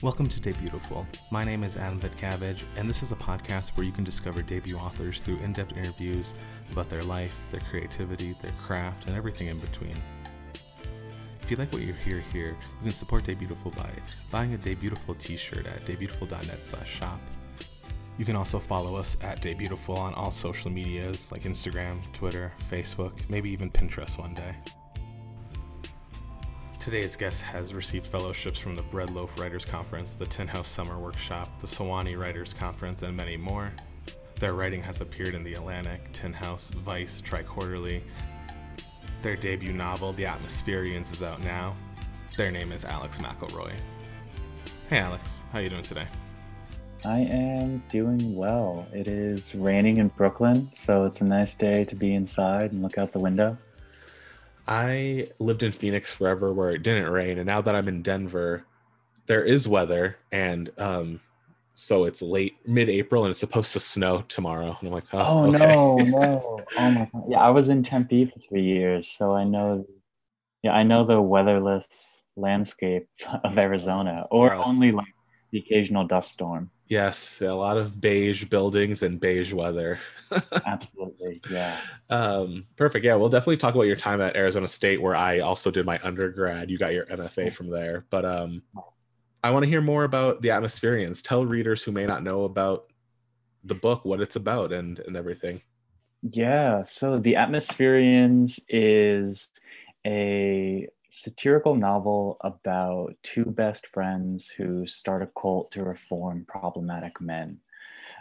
Welcome to Debutiful. My name is Adam Vitkavage, and this is a podcast where you can discover debut authors through in depth interviews about their life, their creativity, their craft, and everything in between. If you like what you hear here, you can support Debutiful by buying a Debutiful t shirt at debutiful.net slash shop. You can also follow us at Debutiful on all social medias like Instagram, Twitter, Facebook, maybe even Pinterest one day. Today's guest has received fellowships from the Bread Loaf Writers Conference, the Tin House Summer Workshop, the Sewanee Writers Conference, and many more. Their writing has appeared in The Atlantic, Tin House, Vice, Triquarterly. Their debut novel, The Atmospherians, is out now. Their name is Alex McElroy. Hey Alex, how you doing today? I am doing well. It is raining in Brooklyn, so it's a nice day to be inside and look out the window. I lived in Phoenix forever where it didn't rain, and now that I'm in Denver, there is weather, and um, so it's late mid-April, and it's supposed to snow tomorrow. And I'm like, oh, oh okay. no, no, oh my god, yeah. I was in Tempe for three years, so I know, yeah, I know the weatherless landscape of Arizona, or only like the occasional dust storm. Yes, a lot of beige buildings and beige weather. Absolutely, yeah. Um, perfect. Yeah, we'll definitely talk about your time at Arizona State, where I also did my undergrad. You got your MFA from there, but um, I want to hear more about the Atmospherians. Tell readers who may not know about the book what it's about and and everything. Yeah, so the Atmospherians is a satirical novel about two best friends who start a cult to reform problematic men.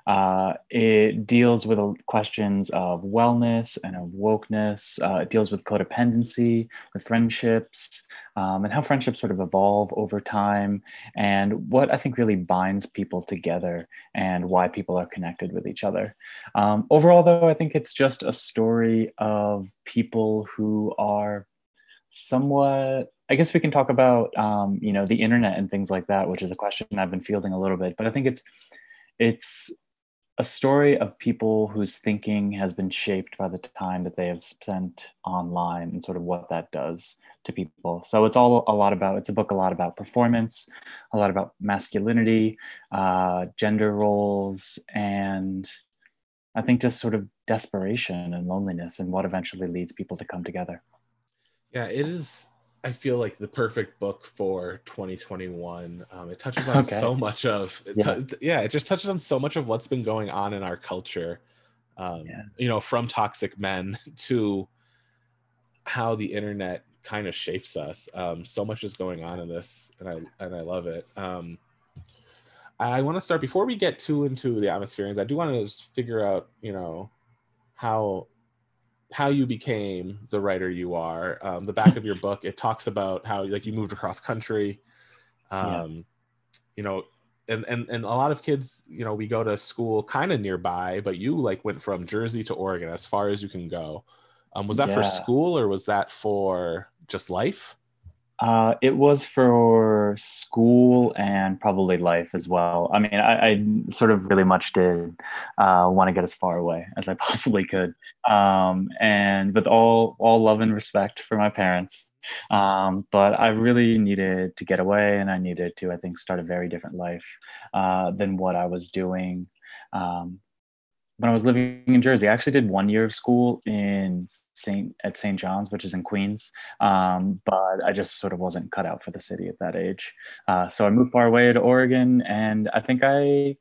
Uh, it deals with questions of wellness and of wokeness. Uh, it deals with codependency, with friendships, um, and how friendships sort of evolve over time, and what I think really binds people together and why people are connected with each other. Um, overall, though, I think it's just a story of people who are somewhat i guess we can talk about um, you know the internet and things like that which is a question i've been fielding a little bit but i think it's it's a story of people whose thinking has been shaped by the time that they have spent online and sort of what that does to people. So it's all a lot about it's a book a lot about performance a lot about masculinity uh, gender roles and i think just sort of desperation and loneliness and what eventually leads people to come together yeah, it is. I feel like the perfect book for 2021. Um, it touches on okay. so much of, yeah. T- yeah, it just touches on so much of what's been going on in our culture. Um, yeah. You know, from toxic men to how the internet kind of shapes us. Um, so much is going on in this, and I and I love it. Um, I want to start before we get too into the atmospherians. I do want to just figure out, you know, how how you became the writer you are. Um, the back of your book it talks about how like you moved across country. Um, yeah. You know, and and and a lot of kids, you know, we go to school kind of nearby, but you like went from Jersey to Oregon as far as you can go. Um, was that yeah. for school or was that for just life? Uh, it was for school and probably life as well. I mean, I, I sort of really much did uh, want to get as far away as I possibly could, um, and with all all love and respect for my parents. Um, but I really needed to get away, and I needed to, I think, start a very different life uh, than what I was doing um, when I was living in Jersey. I actually did one year of school in Saint at St. John's, which is in Queens, um, but I just sort of wasn't cut out for the city at that age. Uh, so I moved far away to Oregon, and I think I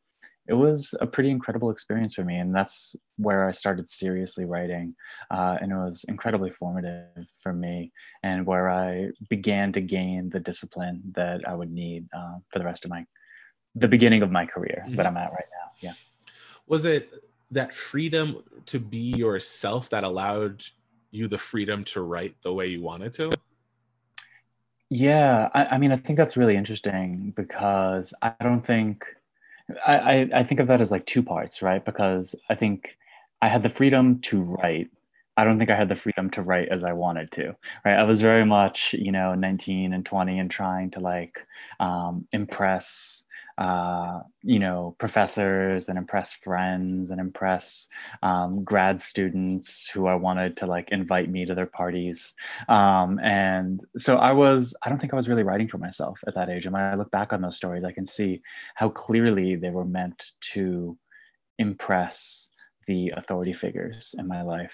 it was a pretty incredible experience for me, and that's where I started seriously writing, uh, and it was incredibly formative for me, and where I began to gain the discipline that I would need uh, for the rest of my the beginning of my career mm-hmm. that I'm at right now. Yeah. Was it that freedom to be yourself that allowed you the freedom to write the way you wanted to? Yeah, I, I mean, I think that's really interesting because I don't think I, I, I think of that as like two parts, right? Because I think I had the freedom to write. I don't think I had the freedom to write as I wanted to, right? I was very much, you know, 19 and 20 and trying to like um, impress uh, you know, professors and impress friends and impress um, grad students who I wanted to like invite me to their parties. Um, and so I was, I don't think I was really writing for myself at that age. And when I look back on those stories, I can see how clearly they were meant to impress the authority figures in my life.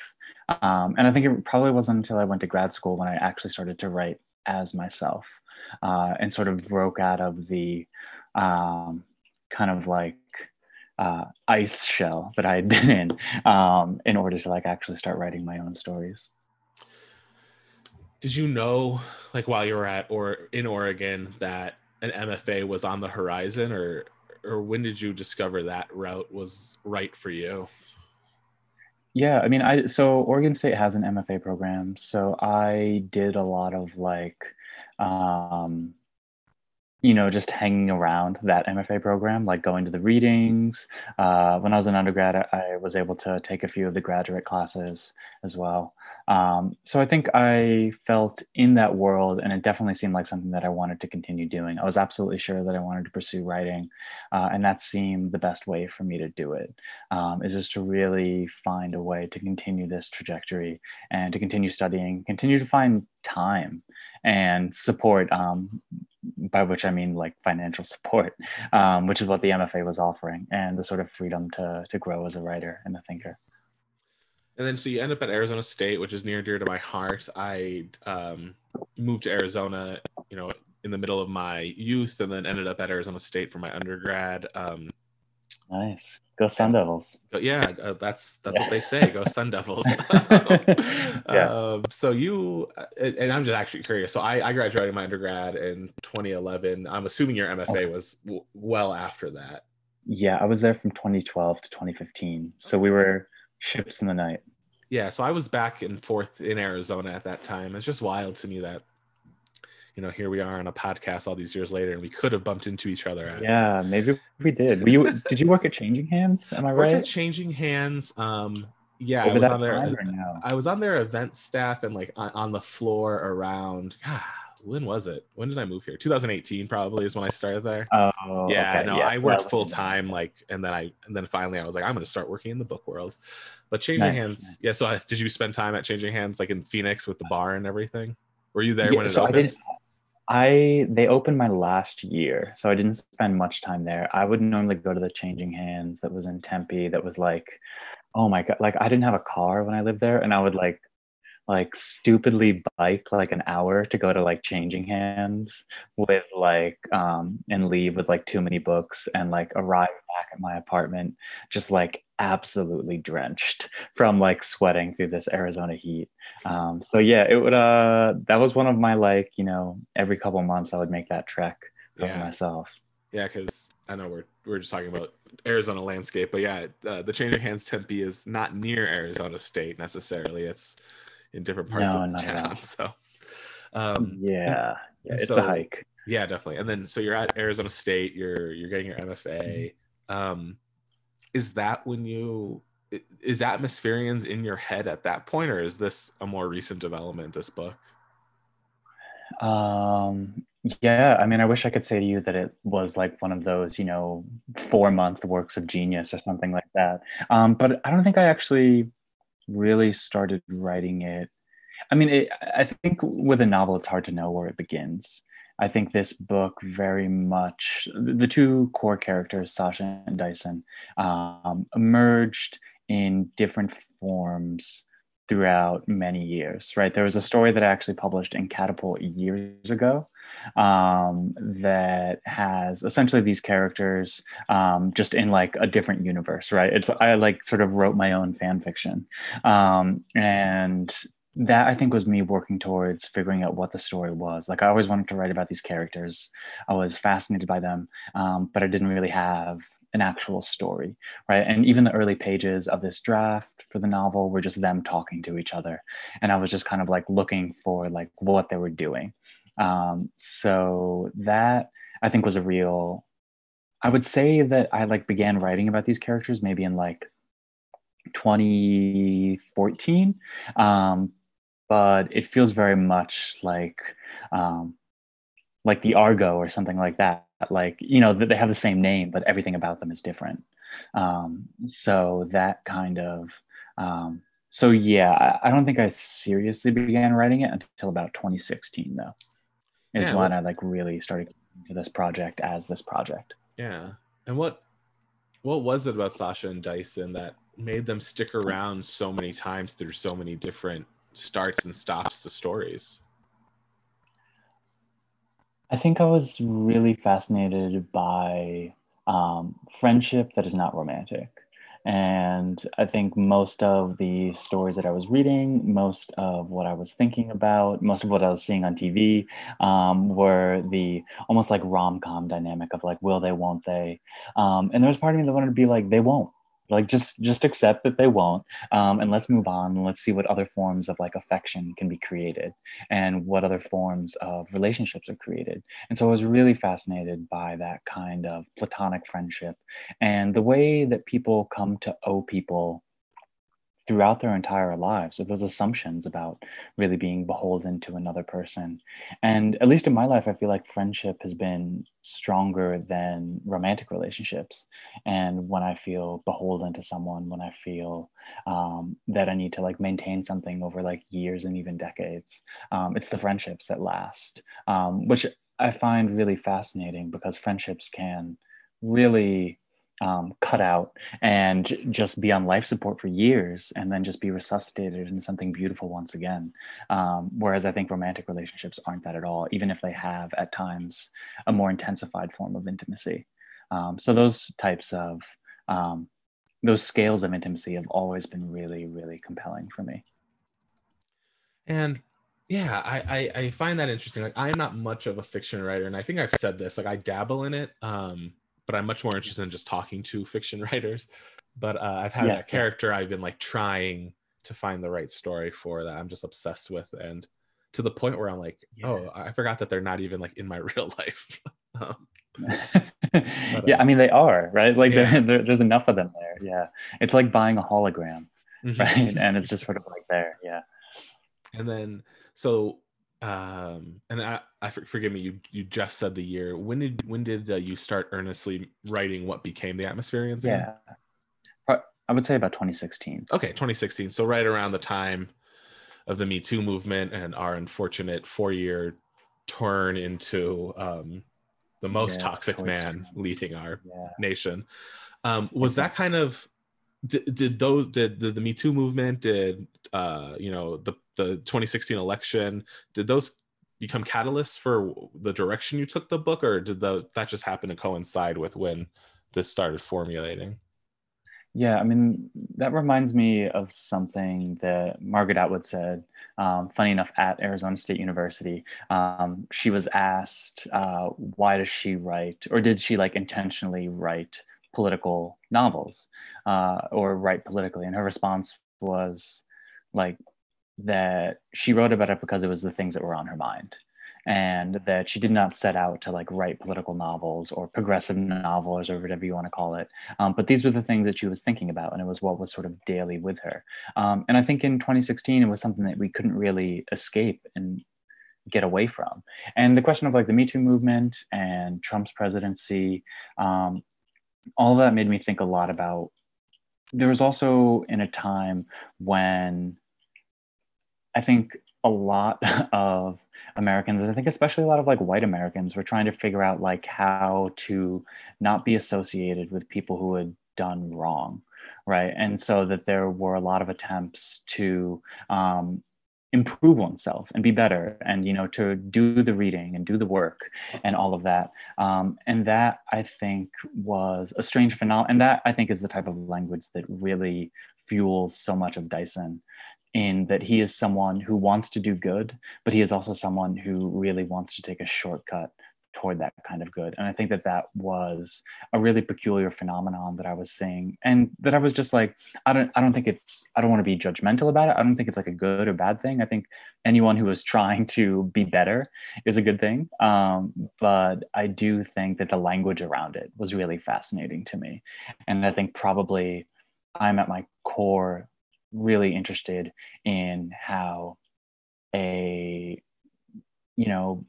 Um, and I think it probably wasn't until I went to grad school when I actually started to write as myself uh, and sort of broke out of the um, kind of like uh, ice shell that I had been in um, in order to like actually start writing my own stories. Did you know, like while you were at or in Oregon, that an MFA was on the horizon, or or when did you discover that route was right for you? Yeah, I mean, I so Oregon State has an MFA program, so I did a lot of like um, you know, just hanging around that MFA program, like going to the readings. Uh, when I was an undergrad, I was able to take a few of the graduate classes as well. Um, so I think I felt in that world, and it definitely seemed like something that I wanted to continue doing. I was absolutely sure that I wanted to pursue writing, uh, and that seemed the best way for me to do it. Um, is just to really find a way to continue this trajectory and to continue studying, continue to find time and support um, by which I mean like financial support, um, which is what the MFA was offering, and the sort of freedom to to grow as a writer and a thinker. And then so you end up at Arizona State, which is near and dear to my heart. I um, moved to Arizona, you know, in the middle of my youth, and then ended up at Arizona State for my undergrad. Um, nice. Go Sun Devils. Yeah, uh, that's that's yeah. what they say. Go Sun Devils. yeah. Um, so you uh, and I'm just actually curious. So I, I graduated my undergrad in 2011. I'm assuming your MFA was w- well after that. Yeah, I was there from 2012 to 2015. So we were ships in the night. Yeah, so I was back and forth in Arizona at that time. It's just wild to me that you know, here we are on a podcast all these years later, and we could have bumped into each other. At. Yeah, maybe we did. Were you? did you work at Changing Hands? Am I right? At Changing Hands. Um, yeah, Over I was on their. I was on their event staff and like on, on the floor around. God, when was it? When did I move here? 2018 probably is when I started there. Oh, yeah. Okay. No, I worked full time, like, and then I and then finally I was like, I'm going to start working in the book world. But Changing nice. Hands, yeah. So I, did you spend time at Changing Hands, like in Phoenix with the bar and everything? Were you there yeah, when it so opened? I didn't, I they opened my last year, so I didn't spend much time there. I would normally go to the Changing Hands that was in Tempe. That was like, oh my god, like I didn't have a car when I lived there, and I would like like stupidly bike like an hour to go to like changing hands with like um and leave with like too many books and like arrive back at my apartment just like absolutely drenched from like sweating through this Arizona heat. Um so yeah, it would uh that was one of my like, you know, every couple months I would make that trek for yeah. myself. Yeah, cuz I know we're we're just talking about Arizona landscape, but yeah, uh, the of Hands Tempe is not near Arizona State necessarily. It's in different parts no, of the town. So, um, yeah, yeah it's so, a hike. Yeah, definitely. And then so you're at Arizona State. You're you're getting your MFA. Um, is that when you is Atmospherians in your head at that point, or is this a more recent development? This book. Um, yeah, I mean, I wish I could say to you that it was like one of those, you know, four month works of genius or something like that. Um, but I don't think I actually really started writing it. I mean, it, I think with a novel, it's hard to know where it begins. I think this book very much, the two core characters, Sasha and Dyson, um, emerged in different forms throughout many years, right? There was a story that I actually published in Catapult years ago um, that has essentially these characters um, just in like a different universe, right? It's I like sort of wrote my own fan fiction, um, and that I think was me working towards figuring out what the story was. Like I always wanted to write about these characters. I was fascinated by them, um, but I didn't really have an actual story, right? And even the early pages of this draft for the novel were just them talking to each other, and I was just kind of like looking for like what they were doing. Um, so that I think was a real. I would say that I like began writing about these characters maybe in like 2014, um, but it feels very much like um, like the Argo or something like that, like you know that they have the same name but everything about them is different. Um, so that kind of um, so yeah I, I, don't think i seriously began writing it until about 2016 though is yeah, when well, i like really started to this project as this project. Yeah and what what was it about sasha and dyson that made them stick around so many times through so many different starts and stops the stories I think I was really fascinated by um, friendship that is not romantic. And I think most of the stories that I was reading, most of what I was thinking about, most of what I was seeing on TV um, were the almost like rom com dynamic of like, will they, won't they? Um, and there was part of me that wanted to be like, they won't like just just accept that they won't um, and let's move on and let's see what other forms of like affection can be created and what other forms of relationships are created. And so i was really fascinated by that kind of platonic friendship and the way that people come to owe people throughout their entire lives of those assumptions about really being beholden to another person. And at least in my life i feel like friendship has been stronger than romantic relationships. And when i feel beholden to someone when i feel um, that i need to like maintain something over like years and even decades um, it's the friendships that last um, which i find really fascinating because friendships can really um, cut out and just be on life support for years and then just be resuscitated into something beautiful once again. Um, whereas I think romantic relationships aren't that at all, even if they have at times a more intensified form of intimacy. Um, so those types of um, those scales of intimacy have always been really, really compelling for me. And yeah, I, I, I find that interesting. Like I'm not much of a fiction writer, and I think I've said this. Like I dabble in it. Um, but I'm much more interested in just talking to fiction writers. But uh, I've had yeah, a character. I've been like trying to find the right story for that I'm just obsessed with, and to the point where I'm like, yeah. oh, I forgot that they're not even like in my real life. um, but, yeah, I mean they are right. Like yeah. there's enough of them there. Yeah, it's like buying a hologram, mm-hmm. right? and it's just sort of like there. Yeah. And then so um and i, I forgive me you you just said the year. When did when did uh, you start earnestly writing what became the atmospherians yeah. I would say about 2016 okay 2016 so right around the time of the me too movement and our unfortunate four year turn into um the most yeah, toxic man leading our yeah. nation. Um was that kind of did, those did, did the me too movement did uh you know the the 2016 election did those become catalysts for the direction you took the book or did the, that just happen to coincide with when this started formulating? Yeah i mean that reminds me of something that margaret atwood said um, funny enough at arizona state university. Um, she was asked uh, why does she write or did she like intentionally write political novels uh, or write politically. And her response was like that she wrote about it because it was the things that were on her mind and that she did not set out to like write political novels or progressive novels or whatever you want to call it. Um, but these were the things that she was thinking about and it was what was sort of daily with her. Um, and i think in 2016 it was something that we couldn't really escape and get away from. And the question of like the me too movement and trump's presidency um, all of that made me think a lot about there was also in a time when I think a lot of Americans, I think especially a lot of like white Americans, were trying to figure out like how to not be associated with people who had done wrong, right? And so that there were a lot of attempts to um, improve oneself and be better and you know to do the reading and do the work and all of that. Um, and that i think was a strange phenomenon and that i think is the type of language that really fuels so much of dyson in that he is someone who wants to do good, but he is also someone who really wants to take a shortcut toward that kind of good. And I think that that was a really peculiar phenomenon that I was seeing, and that I was just like, I don't, I don't think it's, I don't want to be judgmental about it. I don't think it's like a good or bad thing. I think anyone who is trying to be better is a good thing. Um, but I do think that the language around it was really fascinating to me, and I think probably I'm at my core really interested in how a you know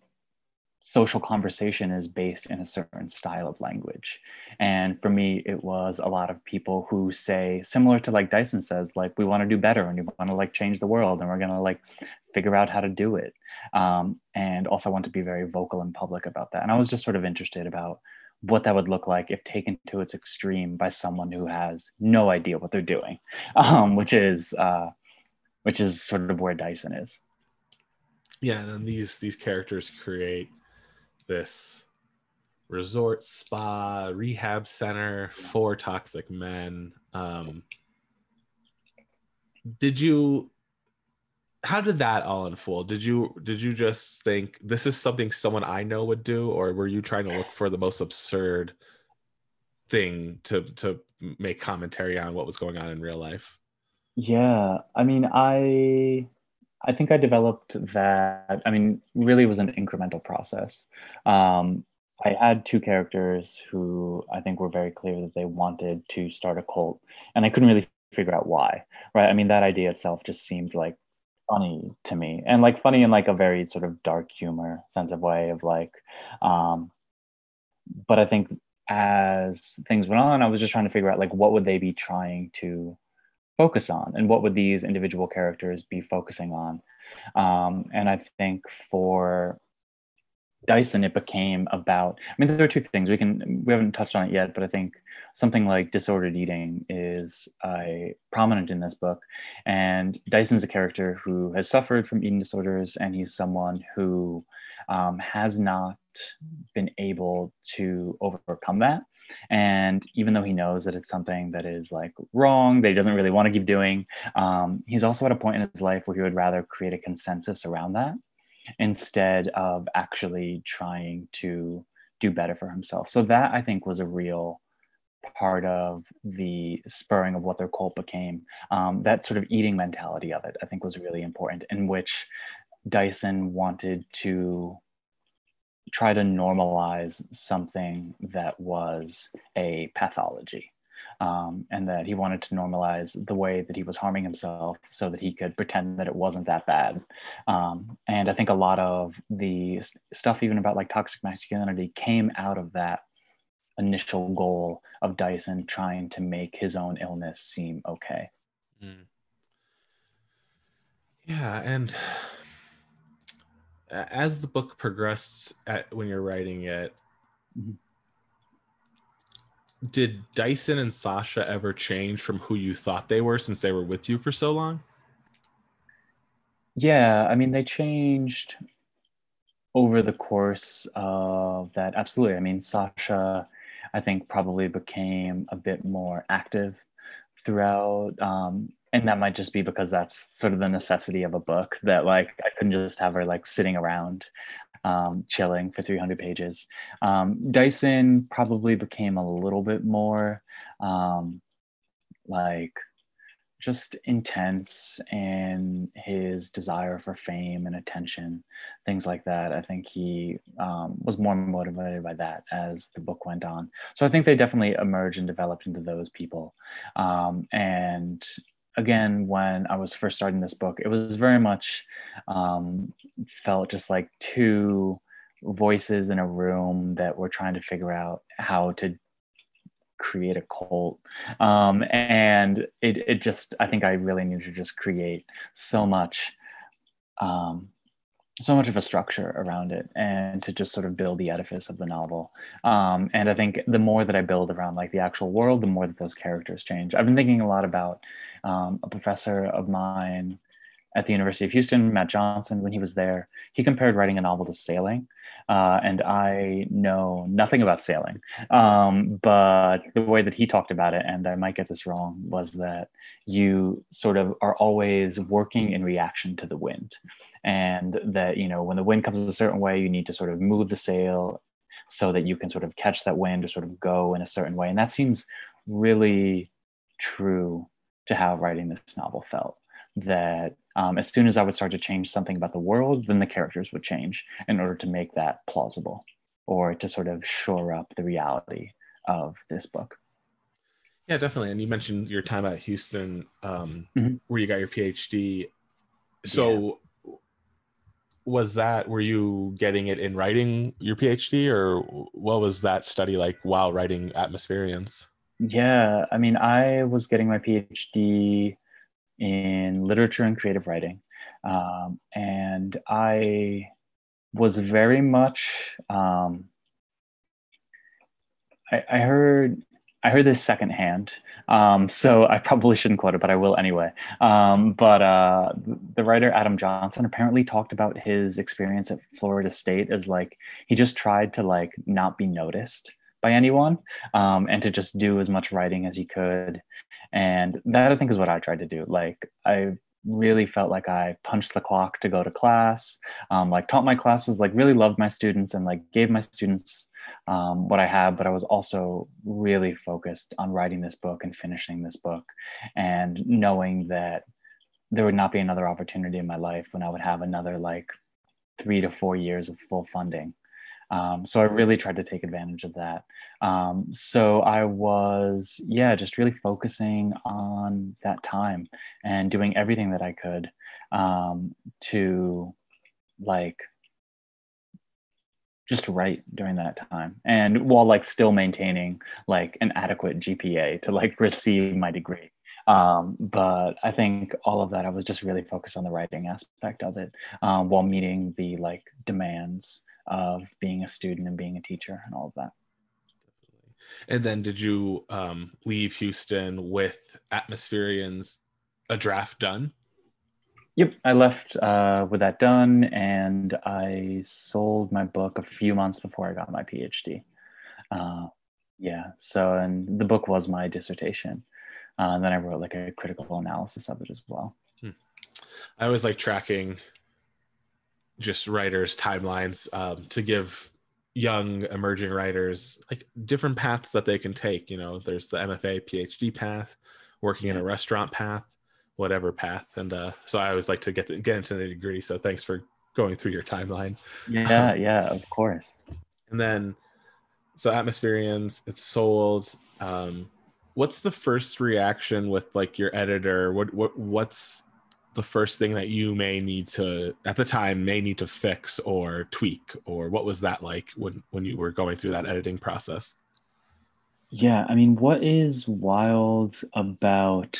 social conversation is based in a certain style of language. And for me, it was a lot of people who say, similar to like Dyson says, like, we want to do better and we want to like change the world and we're going to like figure out how to do it. Um, and also want to be very vocal and public about that. And I was just sort of interested about what that would look like if taken to its extreme by someone who has no idea what they're doing, um, which is uh, which is sort of where Dyson is. Yeah, and these these characters create this resort spa rehab center for toxic men. Um did you how did that all unfold? Did you did you just think this is something someone i know would do or were you trying to look for the most absurd thing to to make commentary on what was going on in real life? Yeah i mean i I think I developed that. I mean, really was an incremental process. Um, I had two characters who I think were very clear that they wanted to start a cult, and I couldn't really figure out why. Right? I mean, that idea itself just seemed like funny to me, and like funny in like a very sort of dark humor sense of way of like. Um, but I think as things went on, I was just trying to figure out like what would they be trying to focus on and what would these individual characters be focusing on? Um, and i think for dyson it became about i mean there are two things we can we haven't touched on it yet but i think something like disordered eating is uh, prominent in this book. And dyson's a character who has suffered from eating disorders and he's someone who um, has not been able to overcome that and even though he knows that it's something that is like wrong, that he doesn't really want to keep doing, um, he's also at a point in his life where he would rather create a consensus around that instead of actually trying to do better for himself. So that I think was a real part of the spurring of what their cult became. Um, that sort of eating mentality of it, I think, was really important, in which Dyson wanted to try to normalize something that was a pathology. Um, and that he wanted to normalize the way that he was harming himself so that he could pretend that it wasn't that bad. Um, and I think a lot of the stuff, even about like toxic masculinity, came out of that initial goal of Dyson trying to make his own illness seem okay. Mm. Yeah. And as the book progressed at, when you're writing it mm-hmm. did dyson and sasha ever change from who you thought they were since they were with you for so long yeah i mean they changed over the course of that absolutely i mean sasha i think probably became a bit more active throughout um, and that might just be because that's sort of the necessity of a book that like i couldn't just have her like sitting around um, chilling for 300 pages um, dyson probably became a little bit more um, like just intense in his desire for fame and attention, things like that. I think he um, was more motivated by that as the book went on. So I think they definitely emerged and developed into those people. Um, and again, when I was first starting this book, it was very much um, felt just like two voices in a room that were trying to figure out how to create a cult. Um, and it, it just, I think I really needed to just create so much um, so much of a structure around it and to just sort of build the edifice of the novel. Um, and i think the more that i build around like the actual world the more that those characters change. I've been thinking a lot about um, a professor of mine at the university of houston matt johnson when he was there. He compared writing a novel to sailing uh, and i know nothing about sailing. Um, but the way that he talked about it and i might get this wrong was that you sort of are always working in reaction to the wind and that you know when the wind comes a certain way you need to sort of move the sail so that you can sort of catch that wind or sort of go in a certain way. And that seems really true to how writing this novel felt that um, as soon as i would start to change something about the world then the characters would change in order to make that plausible or to sort of shore up the reality of this book. Yeah definitely. And you mentioned your time at houston um, mm-hmm. where you got your phd so was that were you getting it in writing your phd or what was that study like while writing atmospherians? Yeah i mean i was getting my phd in literature and creative writing um, and i was very much um, I, I heard I heard this secondhand, um, so I probably shouldn't quote it, but I will anyway. Um, but uh, the writer Adam Johnson apparently talked about his experience at Florida State as like he just tried to like not be noticed by anyone um, and to just do as much writing as he could, and that I think is what I tried to do. Like I really felt like I punched the clock to go to class, um, like taught my classes, like really loved my students, and like gave my students um, what I had, but I was also really focused on writing this book and finishing this book and knowing that there would not be another opportunity in my life when I would have another like three to four years of full funding. Um, so I really tried to take advantage of that. Um, so I was, yeah, just really focusing on that time and doing everything that I could um, to like just write during that time and while like still maintaining like an adequate gpa to like receive my degree. Um, but i think all of that i was just really focused on the writing aspect of it um, while meeting the like demands of being a student and being a teacher and all of that. And then did you um, leave houston with atmospherians a draft done Yep, I left uh, with that done, and I sold my book a few months before I got my PhD. Uh, yeah, so and the book was my dissertation. Uh, and then I wrote like a critical analysis of it as well. Hmm. I was like tracking just writers' timelines um, to give young emerging writers like different paths that they can take. You know, there's the MFA, PhD path, working in a restaurant path whatever path. And uh, so I always like to get the, get into the degree. So thanks for going through your timeline. Yeah, yeah, of course. And then, so Atmospherians, it's sold. Um, what's the first reaction with like your editor? What what what's the first thing that you may need to at the time may need to fix or tweak or what was that like when when you were going through that editing process? Yeah, I mean, what is wild about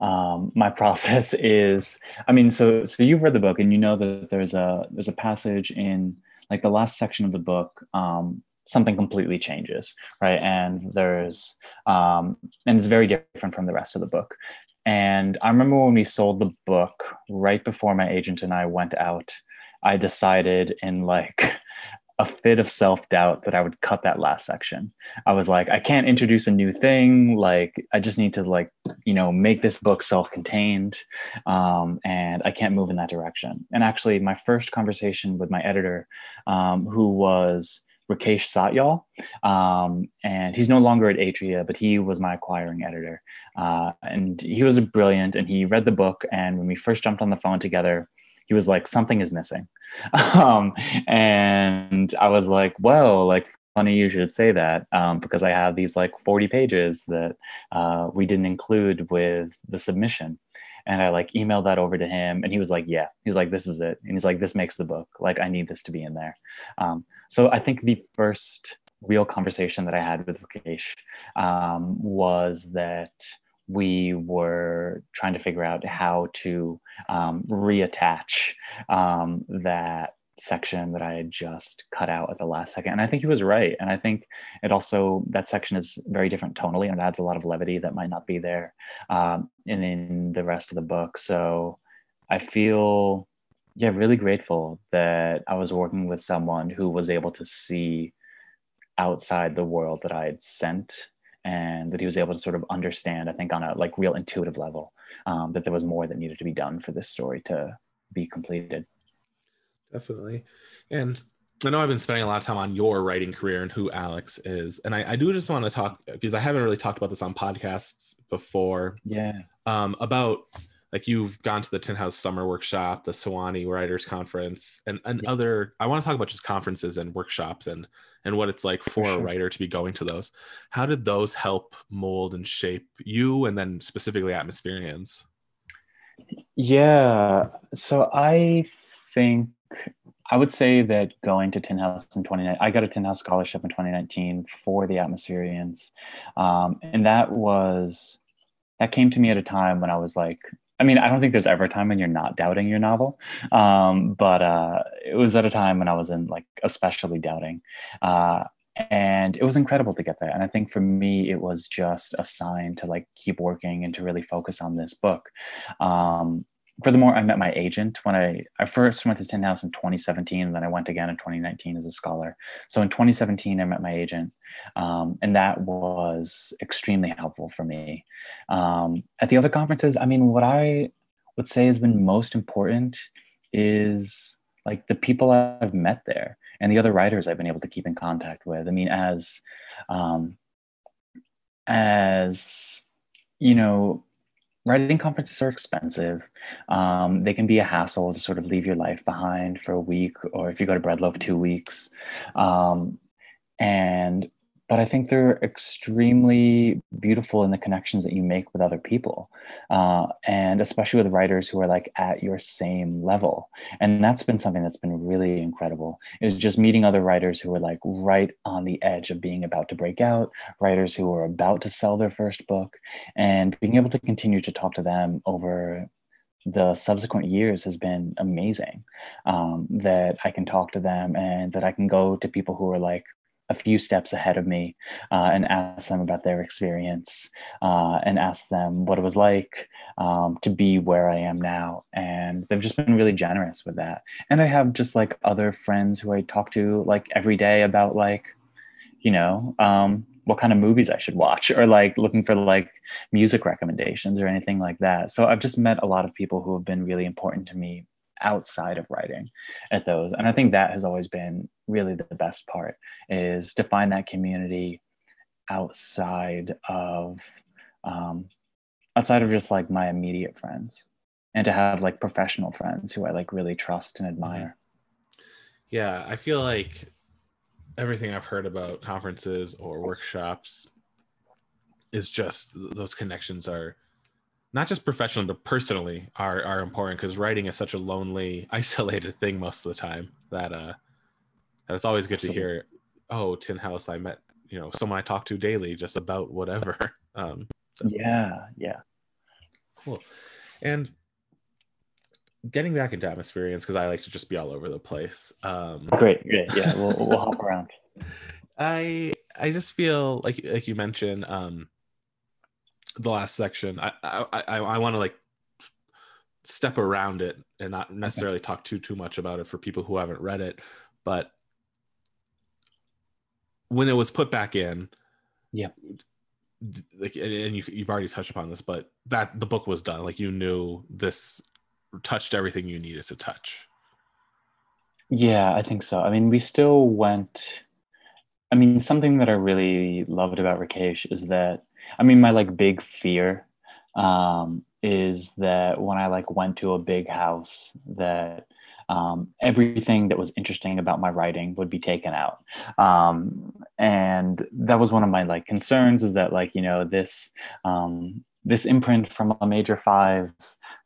um, my process is, I mean, so so you've read the book and you know that there's a there's a passage in like the last section of the book, um, something completely changes, right? And there's um, and it's very different from the rest of the book. And I remember when we sold the book right before my agent and I went out, I decided in like a fit of self doubt that I would cut that last section. I was like, I can't introduce a new thing. Like, I just need to like, you know, make this book self contained, um, and I can't move in that direction. And actually, my first conversation with my editor, um, who was Rakesh Satyal, um, and he's no longer at Atria, but he was my acquiring editor, uh, and he was brilliant. And he read the book, and when we first jumped on the phone together, he was like, something is missing um, and I was like, well, like funny you should say that um, because I have these like 40 pages that uh, we didn't include with the submission. And I like emailed that over to him and he was like, yeah, he's like, this is it. And he's like, this makes the book. Like, I need this to be in there. Um, so I think the first real conversation that I had with Rakesh um, was that we were trying to figure out how to um, reattach um, that section that I had just cut out at the last second. And I think he was right. And I think it also, that section is very different tonally and it adds a lot of levity that might not be there um, in, in the rest of the book. So I feel, yeah, really grateful that I was working with someone who was able to see outside the world that I had sent and that he was able to sort of understand, I think, on a like real intuitive level, um, that there was more that needed to be done for this story to be completed. Definitely, and I know I've been spending a lot of time on your writing career and who Alex is, and I, I do just want to talk because I haven't really talked about this on podcasts before. Yeah. Um, about like you've gone to the Tin House Summer Workshop, the Sewanee Writers Conference, and, and yeah. other. I want to talk about just conferences and workshops and and what it's like for, for sure. a writer to be going to those. How did those help mold and shape you, and then specifically Atmospherians? Yeah, so I think I would say that going to Tin House in 2019, I got a Tin House scholarship in 2019 for the Atmospherians. Um, and that was, that came to me at a time when I was like, I mean, I don't think there's ever a time when you're not doubting your novel. Um, but uh, it was at a time when I was in like especially doubting. Uh, and it was incredible to get there. And I think for me, it was just a sign to like keep working and to really focus on this book. Um, furthermore, I met my agent when I, I first went to Tin House in 2017, and then I went again in 2019 as a scholar. So in 2017, I met my agent, um, and that was extremely helpful for me. Um, at the other conferences, I mean, what I would say has been most important is like the people I've met there and the other writers I've been able to keep in contact with. I mean, as um, as you know, writing conferences are expensive. Um, they can be a hassle to sort of leave your life behind for a week, or if you go to Breadloaf, two weeks. Um, and but I think they're extremely beautiful in the connections that you make with other people, uh, and especially with writers who are like at your same level. And that's been something that's been really incredible. Is just meeting other writers who are like right on the edge of being about to break out, writers who are about to sell their first book, and being able to continue to talk to them over the subsequent years has been amazing. Um, that I can talk to them and that I can go to people who are like a few steps ahead of me uh, and ask them about their experience uh, and ask them what it was like um, to be where I am now. And they've just been really generous with that. And I have just like other friends who I talk to like every day about like, you know, um, what kind of movies I should watch or like looking for like music recommendations or anything like that. So I've just met a lot of people who have been really important to me outside of writing at those and i think that has always been really the best part is to find that community outside of um, outside of just like my immediate friends and to have like professional friends who i like really trust and mm-hmm. admire yeah i feel like everything i've heard about conferences or workshops is just those connections are not just professionally but personally are are important because writing is such a lonely isolated thing most of the time that uh that it's always good to hear oh tin house i met you know someone i talk to daily just about whatever. Um so. yeah yeah. Cool. And getting back into atmospherians because i like to just be all over the place um great great. Yeah we'll, we'll hop around. I i just feel like like you mentioned um the last section. I I I, I want to like step around it and not necessarily okay. talk too too much about it for people who haven't read it, but when it was put back in, yeah, like and you you've already touched upon this, but that the book was done. Like you knew this touched everything you needed to touch. Yeah, I think so. I mean, we still went. I mean, something that I really loved about Rakesh is that I mean, my like big fear um, is that when I like went to a big house, that um, everything that was interesting about my writing would be taken out. Um, and that was one of my like concerns is that like you know this um, this imprint from a major five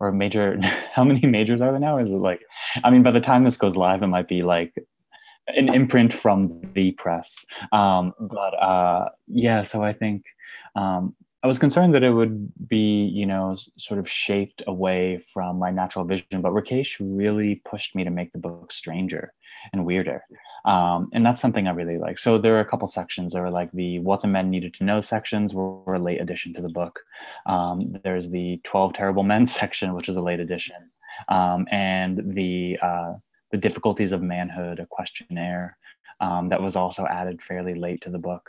or major how many majors are there now? Is it like I mean by the time this goes live, it might be like an imprint from the press. Um, but uh, yeah, so I think um, I was concerned that it would be, you know, sort of shaped away from my natural vision, but Rakesh really pushed me to make the book stranger and weirder. Um, and that's something I really like. So there are a couple sections. There are like the What the Men Needed to Know sections were, were a late addition to the book. Um, there's the 12 Terrible Men section, which is a late addition. Um, and the, uh, the Difficulties of Manhood, a questionnaire um, that was also added fairly late to the book.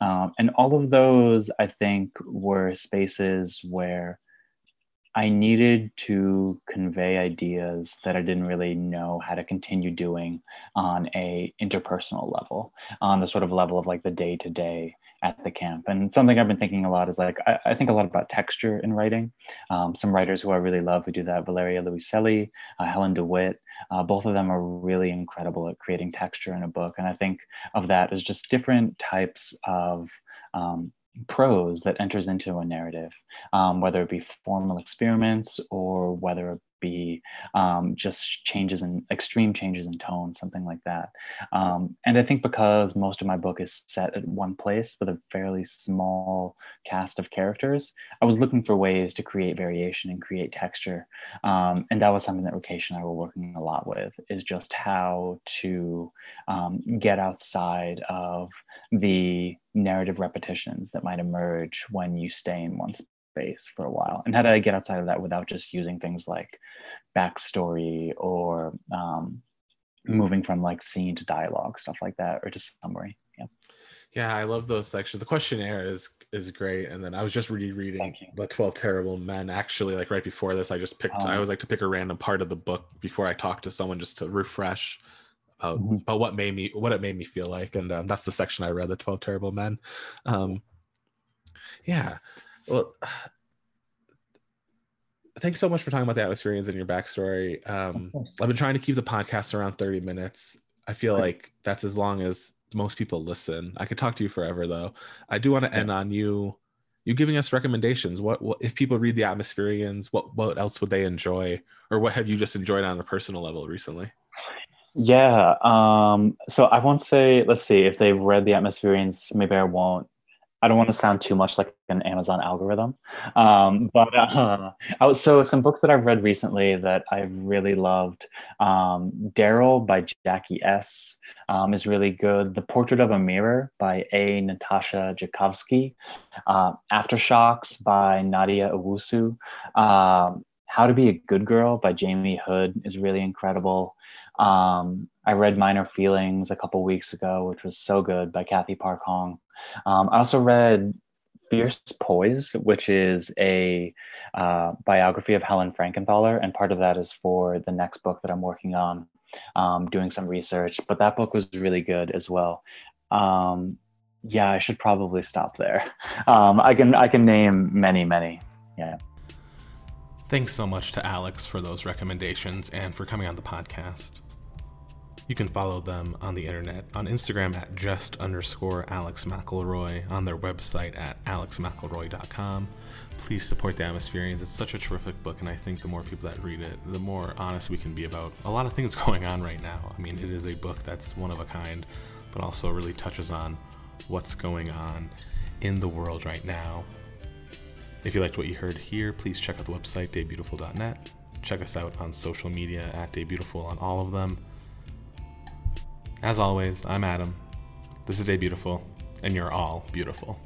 Um, and all of those, I think, were spaces where I needed to convey ideas that I didn't really know how to continue doing on a interpersonal level, on the sort of level of like the day to day at the camp. And something I've been thinking a lot is like, I, I think a lot about texture in writing. Um, some writers who I really love who do that, Valeria Luiselli, uh, Helen DeWitt, uh, both of them are really incredible at creating texture in a book. And I think of that as just different types of um, prose that enters into a narrative, um, whether it be formal experiments or whether be um, just changes in extreme changes in tone, something like that. Um, and I think because most of my book is set at one place with a fairly small cast of characters, I was looking for ways to create variation and create texture. Um, and that was something that Rakesh and I were working a lot with is just how to um, get outside of the narrative repetitions that might emerge when you stay in one space for a while. And how do i get outside of that without just using things like backstory or um, moving from like scene to dialogue stuff like that or just summary? Yeah. Yeah i love those sections. The questionnaire is is great. And then i was just rereading the 12 terrible men actually like right before this i just picked um, i always like to pick a random part of the book before i talk to someone just to refresh about, mm-hmm. about what made me what it made me feel like. And um, that's the section i read the 12 terrible men. Um yeah well thanks so much for talking about the Atmospherians and your backstory. Um i've been trying to keep the podcast around 30 minutes. I feel like that's as long as most people listen. I could talk to you forever though. I do want to end on you you giving us recommendations. What, what if people read the atmospherians what what else would they enjoy? Or what have you just enjoyed on a personal level recently? Yeah. Um, so I won't say, let's see, if they've read The Atmospherians, maybe I won't. I don't want to sound too much like an Amazon algorithm. Um, but uh, so some books that I've read recently that I've really loved. Um, Darryl by Jackie Ess Um, is really good. The Portrait of a Mirror by A. Natasha Joukovsky. Uh, Aftershocks by Nadia Owusu. Um, How to Be a Good Girl by Jamie Hood is really incredible. Um, I read Minor Feelings a couple weeks ago, which was so good by Cathy Park Hong. Um, I also read Fierce Poise, which is a uh, biography of Helen Frankenthaler, and part of that is for the next book that I'm working on, um, doing some research. But that book was really good as well. Um, yeah, I should probably stop there. Um, I can I can name many, many. Yeah. Thanks so much to Alex for those recommendations and for coming on the podcast. You can follow them on the internet on Instagram at just underscore Alex McElroy, on their website at alexmcelroy.com. Please support the Atmospherians. It's such a terrific book, and I think the more people that read it, the more honest we can be about a lot of things going on right now. I mean, it is a book that's one of a kind, but also really touches on what's going on in the world right now. If you liked what you heard here, please check out the website, debutiful.net. Check us out on social media at debutiful on all of them. As always, I'm Adam. This is Debutiful, and you're all beautiful.